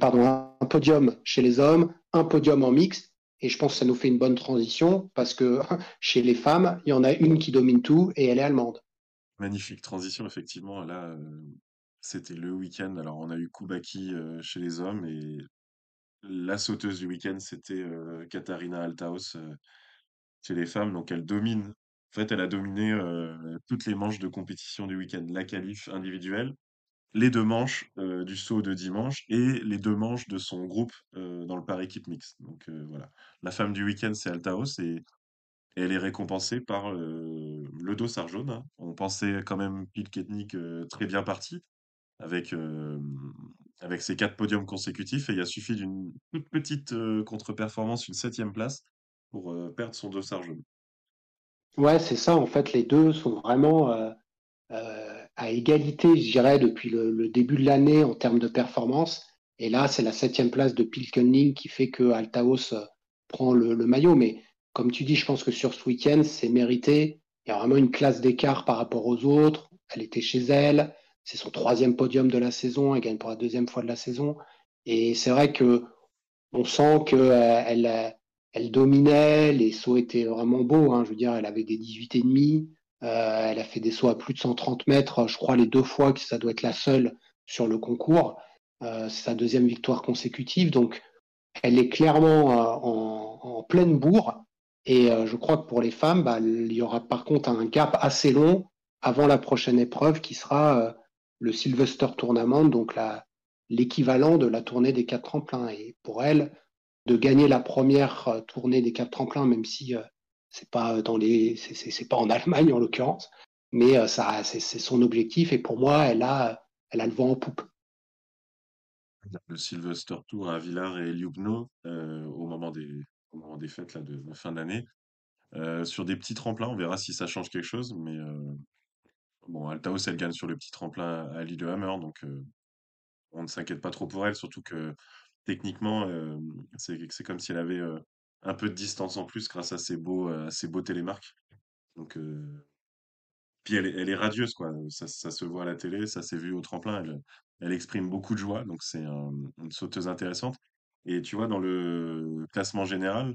pardon, un podium chez les hommes, un podium en mixte, et je pense que ça nous fait une bonne transition parce que chez les femmes, il y en a une qui domine tout et elle est allemande. Magnifique transition, effectivement. Là, c'était le week-end. Alors, on a eu Koubaki chez les hommes et la sauteuse du week-end, c'était Katharina Althaus chez les femmes. Donc, elle domine. En fait, elle a dominé euh, toutes les manches de compétition du week-end. La qualif individuelle, les deux manches euh, du saut de dimanche et les deux manches de son groupe euh, dans le par équipe mixte. Donc voilà. La femme du week-end, c'est Althaus et, elle est récompensée par le dossard jaune. hein. On pensait quand même Pilketnik euh, très bien parti avec, avec ses quatre podiums consécutifs et il a suffi d'une toute petite contre-performance, une septième place, pour euh, perdre son dossard jaune. Ouais, c'est ça. En fait, les deux sont vraiment euh, euh, à égalité, je dirais, depuis le, début de l'année en termes de performance. Et là, c'est la septième place de Pilkening qui fait que Altaos prend le, le maillot. Mais comme tu dis, je pense que sur ce week-end, c'est mérité. Il y a vraiment une classe d'écart par rapport aux autres. Elle était chez elle. C'est son troisième podium de la saison. Elle gagne pour la deuxième fois de la saison. Et c'est vrai que on sent qu'elle elle, dominait. Les sauts étaient vraiment beaux. Hein. Je veux dire, elle avait des 18 et demi. Euh, elle a fait des sauts à plus de 130 mètres, je crois les deux fois que ça doit être la seule sur le concours. Euh, c'est sa deuxième victoire consécutive, donc elle est clairement euh, en, en, pleine bourre. Et euh, je crois que pour les femmes, bah, il y aura par contre un gap assez long avant la prochaine épreuve qui sera euh, le Sylvester Tournament, donc l'équivalent de la tournée des quatre tremplins. Et pour elle, de gagner la première euh, tournée des quatre tremplins, même si c'est pas dans les, c'est pas en Allemagne en l'occurrence, mais ça, c'est son objectif. Et pour moi, elle a, elle a le vent en poupe. Le Sylvester Tour à Villars et Ljubno euh, au moment des, au moment des fêtes là, de, fin d'année. Euh, sur des petits tremplins, on verra si ça change quelque chose. Mais euh, bon, Altaos, elle gagne sur le petit tremplin à Lillehammer, donc euh, on ne s'inquiète pas trop pour elle, surtout que techniquement, euh, c'est comme si elle avait euh, un peu de distance en plus grâce à ses beaux, euh, ses beaux télémarques. Donc, puis elle est, elle est radieuse, quoi. Ça, ça se voit à la télé, ça s'est vu au tremplin. Elle, elle exprime beaucoup de joie, donc c'est un- une sauteuse intéressante. Et tu vois, dans le classement général,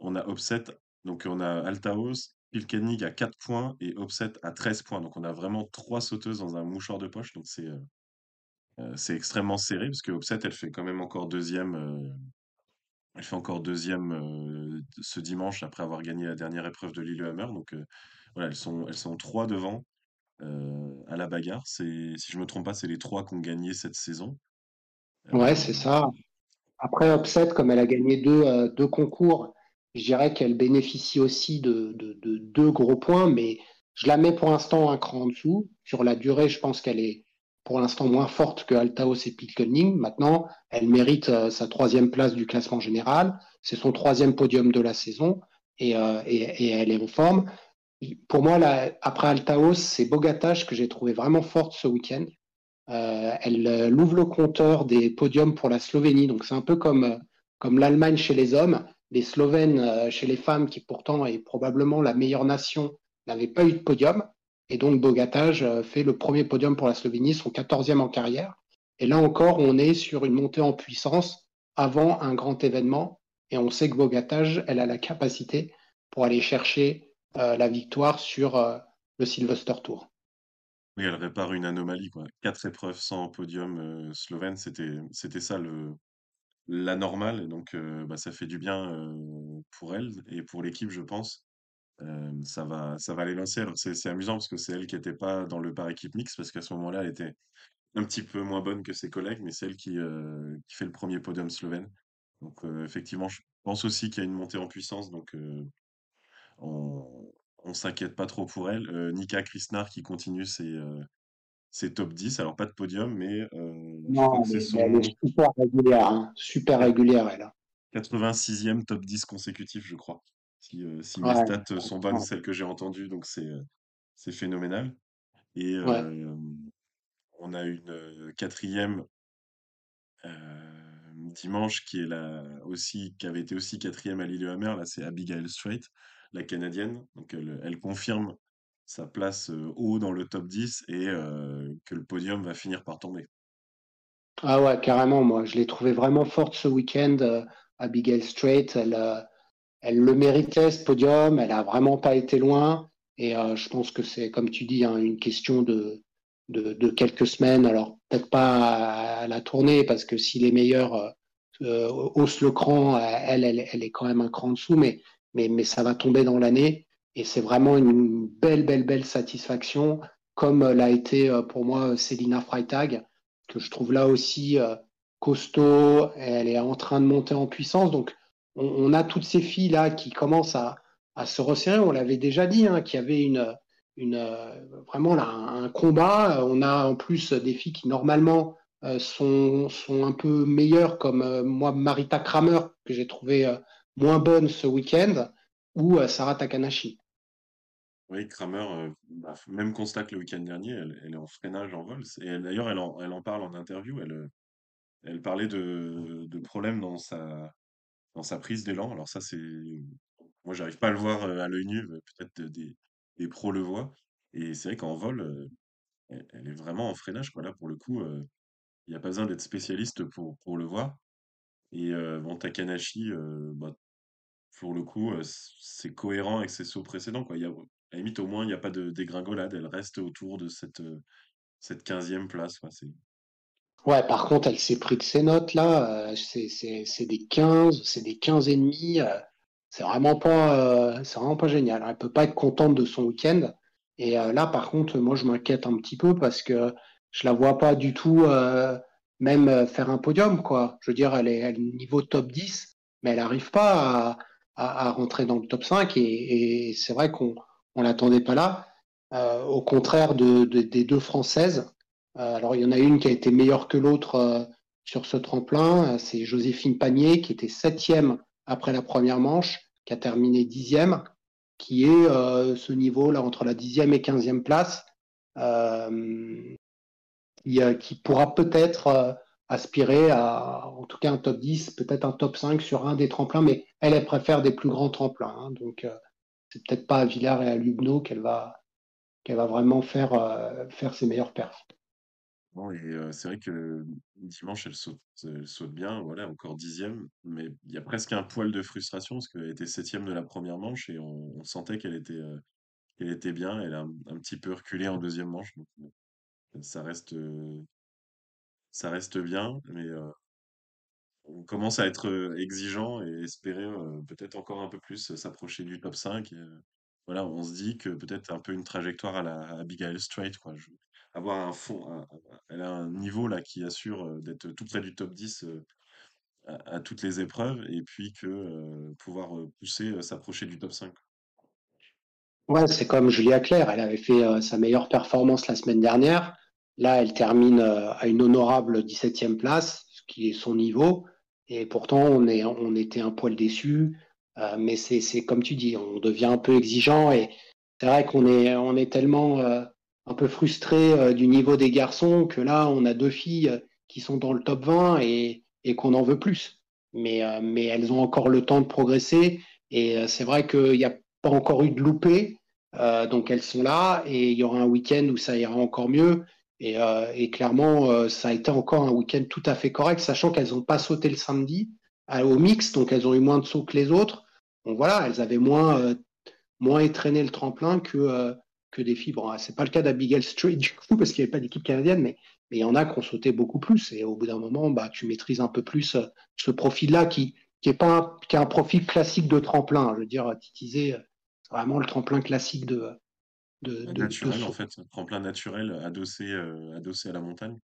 on a Opset, donc on a Altaos, Pilkenig à 4 points et Opset à 13 points. Donc on a vraiment trois sauteuses dans un mouchoir de poche. Donc c'est c'est extrêmement serré parce que Opset, elle fait quand même encore deuxième. euh, elle fait encore deuxième euh, ce dimanche après avoir gagné la dernière épreuve de Lillehammer. Donc euh, voilà, elles sont, elles sont trois devant euh, à la bagarre. Si je me trompe pas, c'est les trois qui ont gagné cette saison. Ouais, Euh, c'est ça. Après, Upset, comme elle a gagné deux, euh, deux concours, je dirais qu'elle bénéficie aussi de, de, de deux gros points, mais je la mets pour l'instant un cran en dessous. Sur la durée, je pense qu'elle est pour l'instant moins forte que Altaos et Pitkelning. Maintenant, elle mérite euh, sa troisième place du classement général. C'est son troisième podium de la saison et, euh, elle est en forme. Pour moi, après Altaos, c'est Bogatash que j'ai trouvé vraiment forte ce week-end. Euh, elle, ouvre le compteur des podiums pour la Slovénie. Donc c'est un peu comme, comme l'Allemagne chez les hommes. Les Slovènes chez les femmes, qui pourtant est probablement la meilleure nation, n'avaient pas eu de podium. Et donc Bogataj euh, fait le premier podium pour la Slovénie, son quatorzième en carrière. Et là encore, on est sur une montée en puissance avant un grand événement. Et on sait que Bogataj, elle a la capacité pour aller chercher euh, la victoire sur euh, le Sylvester Tour. oui, elle répare une anomalie, quoi. Quatre épreuves sans podium slovène, c'était, ça la normale. Et donc, bah, ça fait du bien pour elle et pour l'équipe, je pense. Euh, ça va, ça va les lancer. Alors, c'est, c'est amusant parce que c'est elle qui n'était pas dans le par équipe mix parce qu'à ce moment-là, elle était un petit peu moins bonne que ses collègues, mais c'est elle qui, euh, qui fait le premier podium slovène. Donc, euh, effectivement, je pense aussi qu'il y a une montée en puissance. Donc, euh, on, on s'inquiète pas trop pour elle. Euh, Nika Krisnar qui continue ses, euh, ses top 10. Alors, pas de podium, mais euh, je crois Non, que c'est mais, mais elle son est super régulière, hein. Super régulière, elle. hein. 86e top 10 consécutif, je crois. Si, euh, si mes Ouais, stats sont bonnes, celles que j'ai entendues, donc c'est euh, c'est phénoménal. Et ouais. on a une quatrième euh, dimanche qui est la, aussi, qui avait été aussi quatrième à Lillehammer. Là, c'est Abigail Strait, la Canadienne. Donc, elle, elle confirme sa place euh, haut dans le top 10 et euh, que le podium va finir par tomber. Ah ouais, carrément, moi, je l'ai trouvée vraiment forte ce week-end. euh, Abigail Strait, elle, elle le méritait, ce podium. Elle a vraiment pas été loin. Et euh, je pense que c'est, comme tu dis, hein, une question de, de, de quelques semaines. Alors, peut-être pas à, la tournée, parce que si les meilleurs euh, euh, haussent le cran, euh, elle, elle, elle est quand même un cran en dessous, mais, mais, mais ça va tomber dans l'année. Et c'est vraiment une belle, belle, belle satisfaction, comme l'a été euh, pour moi Célina Freitag, que je trouve là aussi euh, costaud. Elle est en train de monter en puissance. Donc, on, a toutes ces filles-là qui commencent à, se resserrer. On l'avait déjà dit, hein, qu'il y avait une, une, vraiment là, un combat. On a en plus des filles qui normalement sont, sont un peu meilleures, comme moi, Marita Kramer, que j'ai trouvé moins bonne ce week-end, ou Sarah Takanashi. Oui, Kramer, bah, même constat que le week-end dernier, elle, est en freinage en vol. Et d'ailleurs, elle en, elle en parle en interview. Elle, elle parlait de, de problèmes dans sa, dans sa prise d'élan. Alors ça, c'est... Moi, j'arrive pas à le voir à l'œil nu, peut-être des, des pros le voient. Et c'est vrai qu'en vol, elle, est vraiment en freinage. Quoi. Là, pour le coup, il n'y a pas besoin d'être spécialiste pour, pour le voir. Et bon, Takanashi, bah, pour le coup, c'est cohérent avec ses sauts précédents. Quoi. Il y a, à la limite, au moins, il n'y a pas de dégringolade. Elle reste autour de cette, cette 15e place. C'est, Ouais, par contre, elle s'est pris de ses notes là. c'est des 15, c'est des 15 et demi. c'est vraiment pas, c'est vraiment pas génial. Elle peut pas être contente de son week-end. Et là, par contre, moi, je m'inquiète un petit peu parce que je la vois pas du tout même faire un podium, quoi. Je veux dire, elle est, elle est niveau top 10, mais elle n'arrive pas à, rentrer dans le top 5. Et, c'est vrai qu'on on l'attendait pas là. au contraire de, de, des deux Françaises, euh, alors, il y en a une qui a été meilleure que l'autre euh, sur ce tremplin. Euh, c'est Joséphine Panier, qui était septième après la première manche, qui a terminé dixième, qui est ce niveau-là entre la dixième et quinzième place, qui, pourra peut-être aspirer à, en tout cas, un top 10, peut-être un top 5 sur un des tremplins, mais elle, elle préfère des plus grands tremplins. Hein. donc, c'est peut-être pas à Villars et à Lugno qu'elle va, qu'elle va vraiment faire, faire ses meilleures perfs c'est vrai que dimanche, elle saute, bien, voilà, encore dixième, mais il y a presque un poil de frustration parce qu'elle était septième de la première manche et on, sentait qu'elle était, qu'elle était bien. Elle a un, petit peu reculé en deuxième manche, donc ça reste, ça reste bien, mais on commence à être exigeant et espérer peut-être encore un peu plus s'approcher du top 5. voilà, on se dit que peut-être un peu une trajectoire à la Abigail Strait, quoi avoir un fond, un niveau là qui assure euh, d'être tout près du top 10 euh, à, toutes les épreuves et puis que euh, pouvoir pousser, s'approcher du top 5. Ouais, c'est comme Julia Claire, elle avait fait sa meilleure performance la semaine dernière. Là, elle termine à une honorable 17e place, ce qui est son niveau. Et pourtant, on, est, on était un poil déçus. mais c'est comme tu dis, on devient un peu exigeant. Et c'est vrai qu'on est, on est tellement un peu frustré euh, du niveau des garçons que là, on a deux filles euh, qui sont dans le top 20 et, et qu'on en veut plus. Mais, euh, mais elles ont encore le temps de progresser. Et c'est vrai qu'il n'y a pas encore eu de loupé. donc elles sont là et il y aura un week-end où ça ira encore mieux. Et, et clairement, ça a été encore un week-end tout à fait correct, sachant qu'elles n'ont pas sauté le samedi au mix, donc elles ont eu moins de sauts que les autres. Donc voilà, elles avaient moins, moins le tremplin que, que des filles. Bon, c'est pas le cas d'Abigail Street du coup parce qu'il n'y avait pas d'équipe canadienne, mais mais il y en a qui ont sauté beaucoup plus. Et au bout d'un moment, bah, tu maîtrises un peu plus euh, ce profil-là qui qui est pas un, qui est un profil classique de tremplin. Je veux dire, titiser, c'est vraiment le tremplin classique de de, naturel en fait, tremplin naturel adossé euh, adossé à la montagne.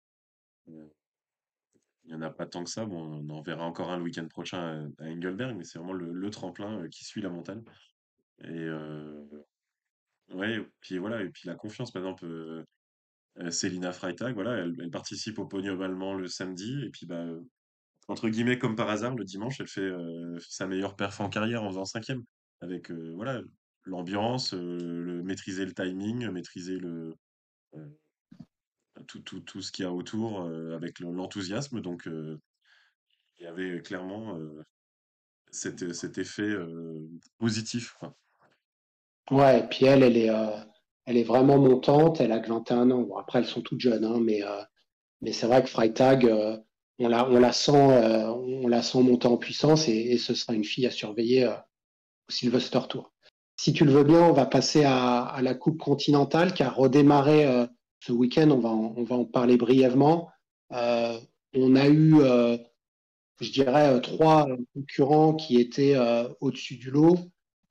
Euh, il n'y en a pas tant que ça. Bon, on en verra encore un le week-end prochain à, Engelberg, mais c'est vraiment le, le, tremplin qui suit la montagne. Et Ouais, puis voilà, et puis la confiance, par exemple, euh, euh, Célina Freitag, voilà, elle, participe au podium allemand le samedi, et puis bah, euh, entre guillemets, comme par hasard, le dimanche, elle fait sa meilleure perf en carrière en faisant cinquième, avec voilà l'ambiance, le maîtriser le timing, maîtriser le tout, tout, tout ce qu'il y a autour, avec l'enthousiasme. Donc il y avait clairement cet, effet positif. Ouais, et puis elle, elle est, euh, elle est vraiment montante. Elle a que 21 ans. Bon, après, elles sont toutes jeunes, hein, mais, euh, mais c'est vrai que Freitag, euh, on, la, on, la sent, on la sent monter en puissance et, et, ce sera une fille à surveiller au Sylvester Tour. Si tu le veux bien, on va passer à, à la Coupe continentale qui a redémarré ce week-end. On va, on va en parler brièvement. on a eu, je dirais, trois concurrents qui étaient au-dessus du lot.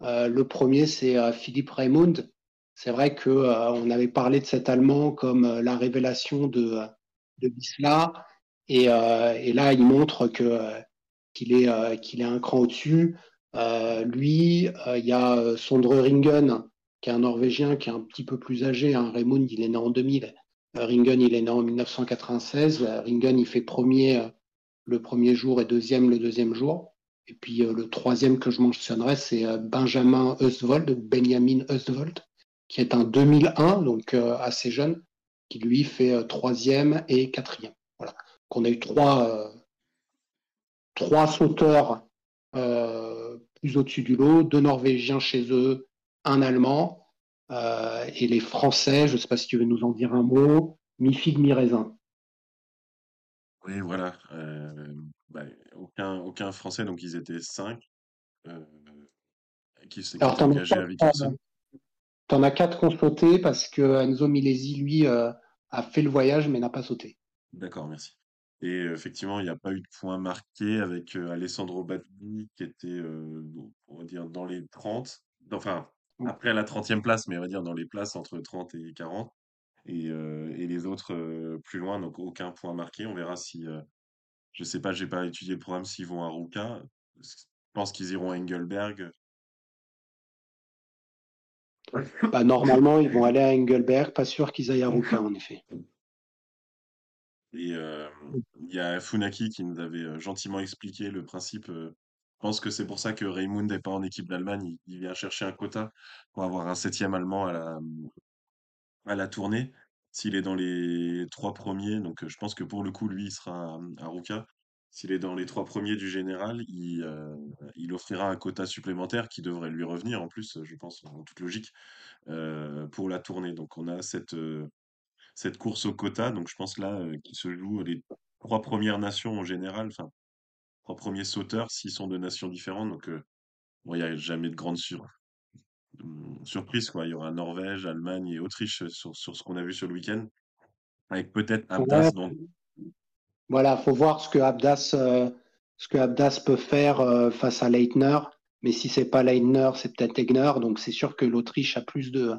Euh, le premier, c'est euh, Philippe Raimund. C'est vrai qu'on euh, on avait parlé de cet Allemand comme la révélation de, Bisla. Et, là, il montre que qu'il est, qu'il est un cran au-dessus. lui, il y a Sondre Ringen qui est un Norvégien qui est un petit peu plus âgé. Hein. Raymond, il est né en 2000. Ringen, il est né en 1996. Ringen, il fait premier le premier jour et deuxième le deuxième jour. Et puis le troisième que je mentionnerai, c'est Benjamin Eustvold, Benjamin Eustvold, qui est un 2001, donc assez jeune, qui lui fait troisième et quatrième. Voilà. qu'on a eu trois, trois sauteurs plus au-dessus du lot, deux Norvégiens chez eux, un Allemand, euh, et les Français, je ne sais pas si tu veux nous en dire un mot, mi-figue, mi-raisin. Oui, voilà. Euh, bah, aucun, aucun Français, donc ils étaient cinq. Euh, qui s'étaient engagés à Vickerson. Tu en as quatre qui ont sauté parce que Enzo Milesi, lui, a fait le voyage mais n'a pas sauté. D'accord, merci. Et effectivement, il n'y a pas eu de point marqué avec Alessandro Batti qui était, on va dire, dans les 30. Enfin, après la 30e place, mais on va dire dans les places entre 30 et 40. Et, et les autres plus loin, donc aucun point marqué. On verra si, je ne sais pas, j'ai pas étudié le programme, s'ils vont à Ruka. Je pense qu'ils iront à Engelberg. Bah, normalement, ils vont aller à Engelberg, pas sûr qu'ils aillent à Ruka, en effet. Et il y a Funaki qui nous avait gentiment expliqué le principe. je pense que c'est pour ça que Raymond n'est pas en équipe d'Allemagne. Il, vient chercher un quota pour avoir un septième Allemand à la, à la tournée. S'il est dans les trois premiers, donc je pense que pour le coup, lui, il sera à, Ruka. S'il est dans les trois premiers du général, il, offrira un quota supplémentaire qui devrait lui revenir en plus, je pense, en toute logique, pour la tournée. Donc on a cette, course au quota. Donc je pense là euh, qu'il se joue les trois premières nations en général, enfin trois premiers sauteurs s'ils sont de nations différentes. Donc il n'y a jamais de grande sur... Hum, surprise. Quoi. Il y aura Norvège, Allemagne et Autriche sur, sur ce qu'on a vu sur le week-end. Avec peut-être Abdas. Voilà, voilà, faut voir ce que Abdas, euh, ce que Abdas peut faire face à Leitner. Mais si c'est pas Leitner, c'est peut-être Egner. Donc c'est sûr que l'Autriche a plus de,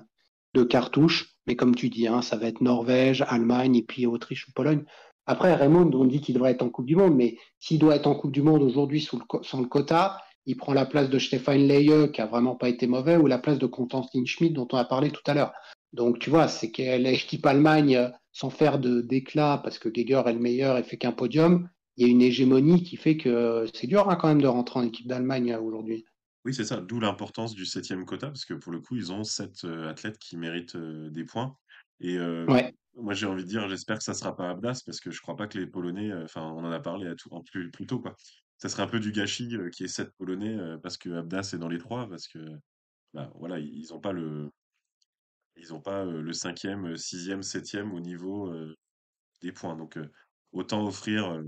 de cartouches. Mais comme tu dis, hein, ça va être Norvège, Allemagne et puis Autriche ou Pologne. Après, Raymond, on dit qu'il devrait être en Coupe du Monde, mais s'il doit être en Coupe du Monde aujourd'hui sans le quota, il prend la place de Stéphane Leye, qui a vraiment pas été mauvais, ou la place de Constantin Schmidt, dont on a parlé tout à l'heure. Donc, tu vois, c'est que l'équipe Allemagne, sans faire d'éclat, parce que Geiger est le meilleur et fait qu'un podium, il y a une hégémonie qui fait que c'est dur hein, quand même de rentrer en équipe d'Allemagne aujourd'hui. Oui, c'est ça, d'où l'importance du septième quota, parce que pour le coup, ils ont sept athlètes qui méritent des points. Et moi, j'ai envie de dire, j'espère que ça sera pas Abdas, parce que je crois pas que les Polonais, enfin, on en a parlé à tout, en plus, plus tôt, quoi. Ça serait un peu du gâchis qui est sept Polonais, parce que Abdas est dans les trois, parce que, bah, voilà, ils n'ont pas le, ils ont pas le cinquième, sixième, septième au niveau des points. Donc, autant offrir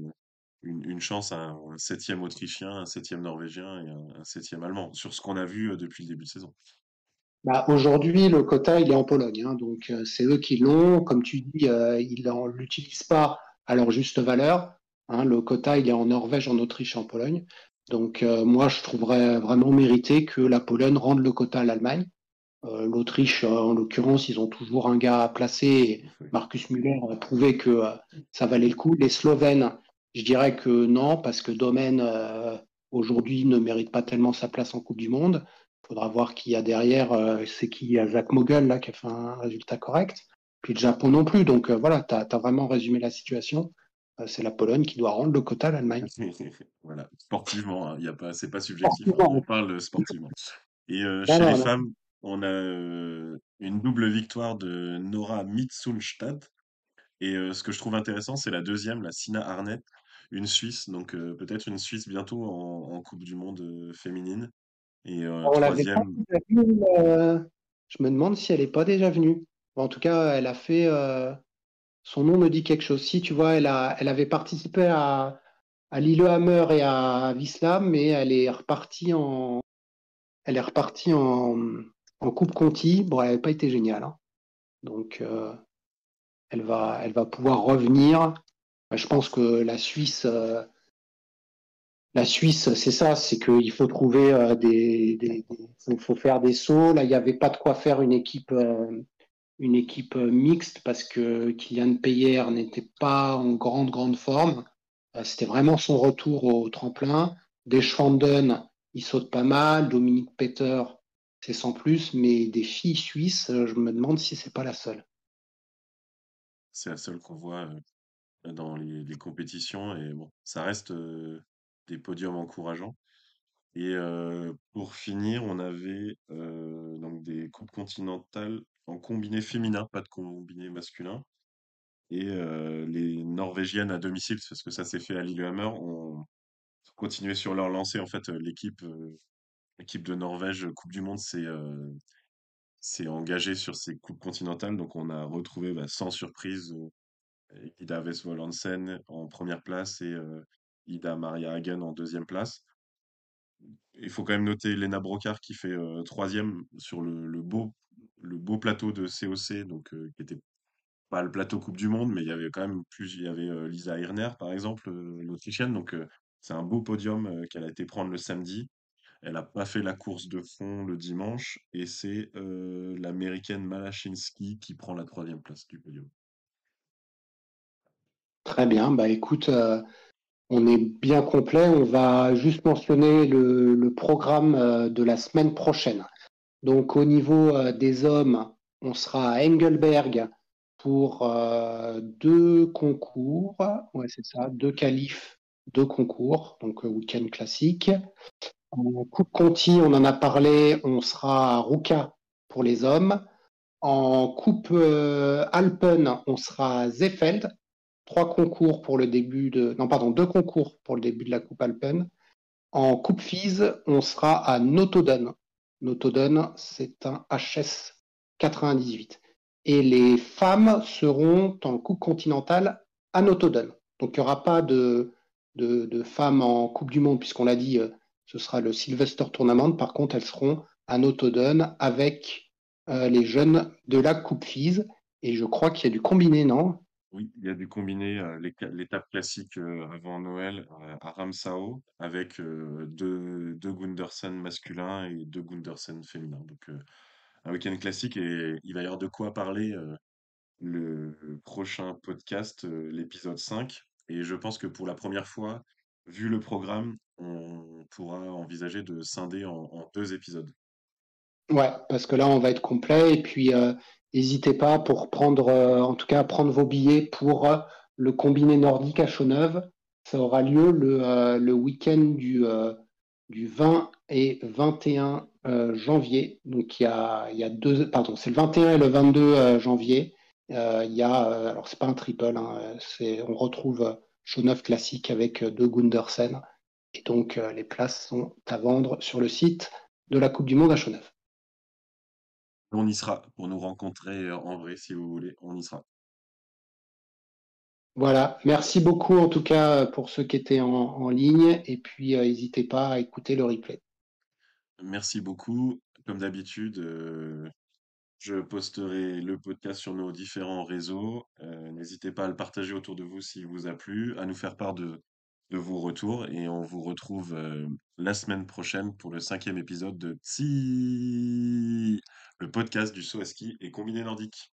une, chance à un, septième Autrichien, un septième Norvégien et un, septième Allemand, sur ce qu'on a vu euh, depuis le début de saison. Bah, Aujourd'hui, le quota, il est en Pologne. Hein, donc, euh, c'est eux qui l'ont. Comme tu dis, euh, ils ne l'utilisent pas à leur juste valeur. Hein, le quota, il est en Norvège, en Autriche en Pologne. Donc, moi, je trouverais vraiment mérité que la Pologne rende le quota à l'Allemagne. L'Autriche, en l'occurrence, ils ont toujours un gars à placer. Marcus Müller a prouvé que ça valait le coup. Les Slovènes, je dirais que non, parce que Domaine, euh, aujourd'hui, ne mérite pas tellement sa place en Coupe du Monde. Il faudra voir qui y a derrière. Euh, c'est qui Il y a Zach Mogul, là, qui a fait un résultat correct. Puis le Japon non plus. Donc euh, voilà, tu as, vraiment résumé la situation. C'est la Pologne qui doit rendre le quota à l'Allemagne. voilà, sportivement, hein, pas, c'est pas subjectif, hein, on parle sportivement. Et chez les femmes, on a une double victoire de Nora Mitsunstadt. Et ce que je trouve intéressant, c'est la deuxième, la Sina Arnett, une Suisse, donc peut-être une Suisse bientôt en, Coupe du Monde féminine. Et troisième. je me demande si elle n'est pas déjà venue. en tout cas, elle a fait. Son nom me dit quelque chose. Si tu vois, elle, avait participé à, à Lillehammer et à Vislam, mais elle est repartie en. Elle est repartie en, Coupe Conti. Bon, elle n'avait pas été géniale. Hein. Donc, elle, va, elle va pouvoir revenir je pense que la Suisse, euh, la Suisse, c'est ça, c'est qu'il faut trouver euh, des, il faut faire des sauts. Là, il n'y avait pas de quoi faire une équipe, euh, une équipe mixte parce que Kylian Payer n'était pas en grande grande forme. C'était vraiment son retour au tremplin. Deschwanden, il saute pas mal. Dominique Peter, c'est sans plus, mais des filles suisses, je me demande si c'est pas la seule. C'est la seule qu'on voit dans les, les compétitions et bon, ça reste des podiums encourageants. Et pour finir, on avait donc des coupes continentales en combiné féminin, pas de combiné masculin. Et les Norvégiennes à domicile, parce que ça s'est fait à Lillehammer, ont continué sur leur lancée. En fait, l'équipe l'équipe de Norvège Coupe du Monde s'est engagée sur ces coupes continentales. Donc on a retrouvé bah, sans surprise Ida Westphal en première place et Ida Maria Hagen en deuxième place. Il faut quand même noter Lena Brocard qui fait troisième sur le, beau, plateau de COC, donc qui était pas le plateau Coupe du Monde, mais il y avait quand même plus. Il y avait Lisa Hirner, par exemple, l'Autrichienne. Donc c'est un beau podium qu'elle a été prendre le samedi. Elle n'a pas fait la course de fond le dimanche et c'est l'américaine Malachinski qui prend la troisième place du podium. Très bien, bah écoute, euh, on est bien complet. On va juste mentionner le, programme euh, de la semaine prochaine. Donc au niveau euh, des hommes, on sera à Engelberg pour deux concours. Ouais, c'est ça, deux qualifs, deux concours, donc week-end classique. En Coupe Conti, on en a parlé, on sera à Ruka pour les hommes. En Coupe Alpen, on sera à Zefeld trois concours pour le début de. Non, pardon, deux concours pour le début de la Coupe Alpen. En Coupe FIS, on sera à Notoden. Notoden, c'est un HS 98. Et les femmes seront en Coupe continentale à Notoden. Donc il n'y aura pas de, de, femmes en Coupe du Monde, puisqu'on l'a dit, euh, ce sera le Sylvester Tournament. Par contre, elles seront à Notoden avec euh, les jeunes de la Coupe FIS. Et je crois qu'il y a du combiné, non? Oui, il y a du combiné, l'étape classique, avant Noël, à Ramsau avec, deux deux Gundersen masculins et deux Gundersen féminins. Donc, un week-end classique et il va y avoir de quoi parler, le prochain podcast, l'épisode 5 et je pense que pour la première fois, vu le programme, on pourra envisager de scinder en en 2 épisodes. Ouais, parce que là, on va être complet et puis, N'hésitez pas pour prendre, euh, en tout cas, prendre vos billets pour euh, le combiné nordique à Chaux-Neuve. Ça aura lieu le, euh, le week-end du, du 20 et 21 janvier. Donc il y a, deux, pardon, c'est le 21 et le 22 janvier. il y a, alors c'est pas un triple, hein, c'est, on retrouve Chaux-Neuve classique avec deux Gundersen. Et donc les places sont à vendre sur le site de la Coupe du Monde à Chaux-Neuve. On y sera pour nous rencontrer en vrai, si vous voulez, on y sera. Voilà, merci beaucoup en tout cas pour ceux qui étaient en, ligne et puis euh, n'hésitez pas à écouter le replay. Merci beaucoup. Comme d'habitude, euh, je posterai le podcast sur nos différents réseaux. Euh, n'hésitez pas à le partager autour de vous s'il vous a plu, à nous faire part de, de vos retours et on vous retrouve la semaine prochaine pour le cinquième épisode de Tsi le podcast du saut à ski et combiné nordique.